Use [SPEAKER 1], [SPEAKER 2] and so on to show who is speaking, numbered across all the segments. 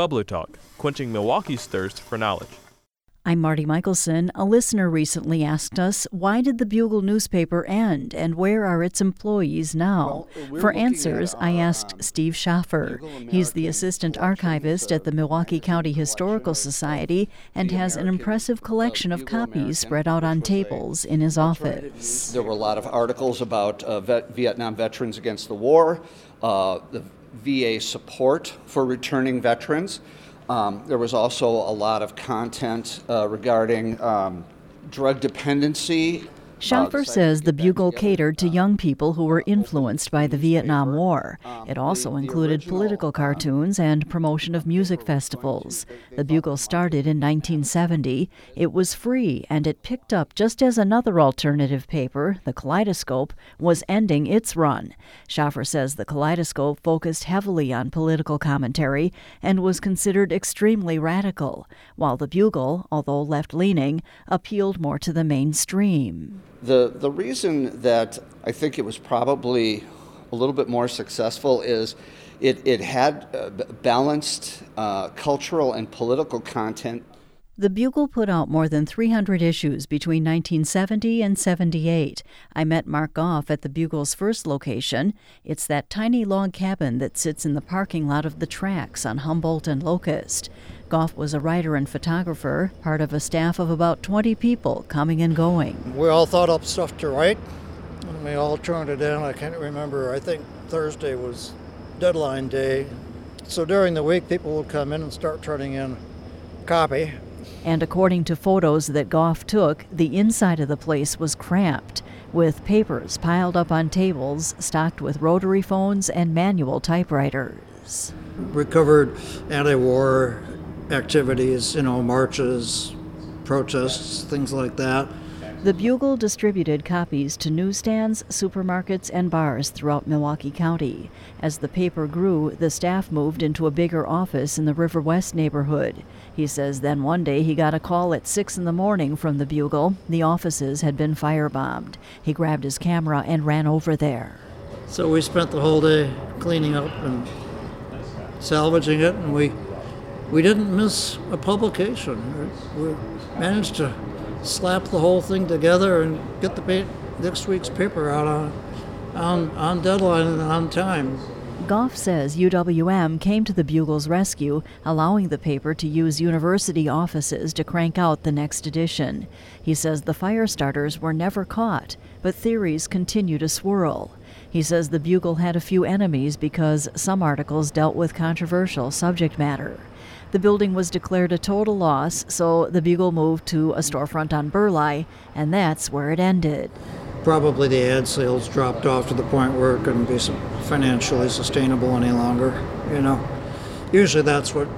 [SPEAKER 1] Bubbler Talk, quenching Milwaukee's thirst for knowledge.
[SPEAKER 2] I'm Marti Mikkelson. A listener recently asked us, why did the Bugle newspaper end and where are its employees now? Well, For answers, I asked uh, Steve Schaffer. He's the assistant archivist at the Milwaukee County Historical Society and has an impressive collection of copies spread out on tables in his office.
[SPEAKER 3] There were a lot of articles about uh, vet- Vietnam veterans against the war, uh, the VA support for returning veterans. Um, there was also a lot of content uh, regarding um, drug dependency
[SPEAKER 2] Schaffer says the Bugle catered to young people who were influenced by the Vietnam War. It also included political cartoons and promotion of music festivals. The Bugle started in 1970. It was free and it picked up just as another alternative paper, the Kaleidoscope, was ending its run. Schaffer says the Kaleidoscope focused heavily on political commentary and was considered extremely radical, while the Bugle, although left leaning, appealed more to the mainstream.
[SPEAKER 3] The, the reason that I think it was probably a little bit more successful is it, it had uh, balanced uh, cultural and political content.
[SPEAKER 2] The Bugle put out more than 300 issues between 1970 and 78. I met Mark Goff at the Bugle's first location. It's that tiny log cabin that sits in the parking lot of the tracks on Humboldt and Locust. Goff was a writer and photographer, part of a staff of about 20 people coming and going.
[SPEAKER 4] We all thought up stuff to write, and we all turned it in. I can't remember, I think Thursday was deadline day. So during the week, people would come in and start turning in copy
[SPEAKER 2] and according to photos that Goff took, the inside of the place was cramped, with papers piled up on tables stocked with rotary phones and manual typewriters.
[SPEAKER 4] Recovered anti war activities, you know, marches, protests, things like that.
[SPEAKER 2] The Bugle distributed copies to newsstands, supermarkets, and bars throughout Milwaukee County. As the paper grew, the staff moved into a bigger office in the River West neighborhood. He says then one day he got a call at 6 in the morning from the Bugle. The offices had been firebombed. He grabbed his camera and ran over there.
[SPEAKER 4] So we spent the whole day cleaning up and salvaging it, and we we didn't miss a publication. We managed to slap the whole thing together and get the next week's paper out on, on, on deadline and on time.
[SPEAKER 2] Goff says UWM came to the Bugle's rescue, allowing the paper to use university offices to crank out the next edition. He says the fire starters were never caught, but theories continue to swirl. He says the Bugle had a few enemies because some articles dealt with controversial subject matter. The building was declared a total loss, so the Bugle moved to a storefront on Burleigh, and that's where it ended.
[SPEAKER 4] Probably the ad sales dropped off to the point where it couldn't be financially sustainable any longer. You know, usually that's what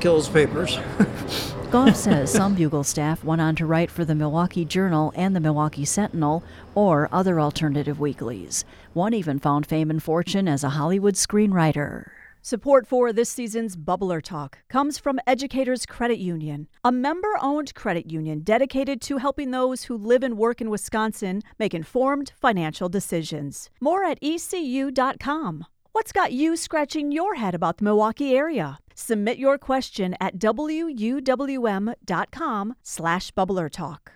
[SPEAKER 4] kills papers.
[SPEAKER 2] Goff says some Bugle staff went on to write for the Milwaukee Journal and the Milwaukee Sentinel or other alternative weeklies. One even found fame and fortune as a Hollywood screenwriter.
[SPEAKER 5] Support for this season's Bubbler Talk comes from Educators Credit Union, a member owned credit union dedicated to helping those who live and work in Wisconsin make informed financial decisions. More at ecu.com. What's got you scratching your head about the Milwaukee area? Submit your question at wuwm.com slash bubbler talk.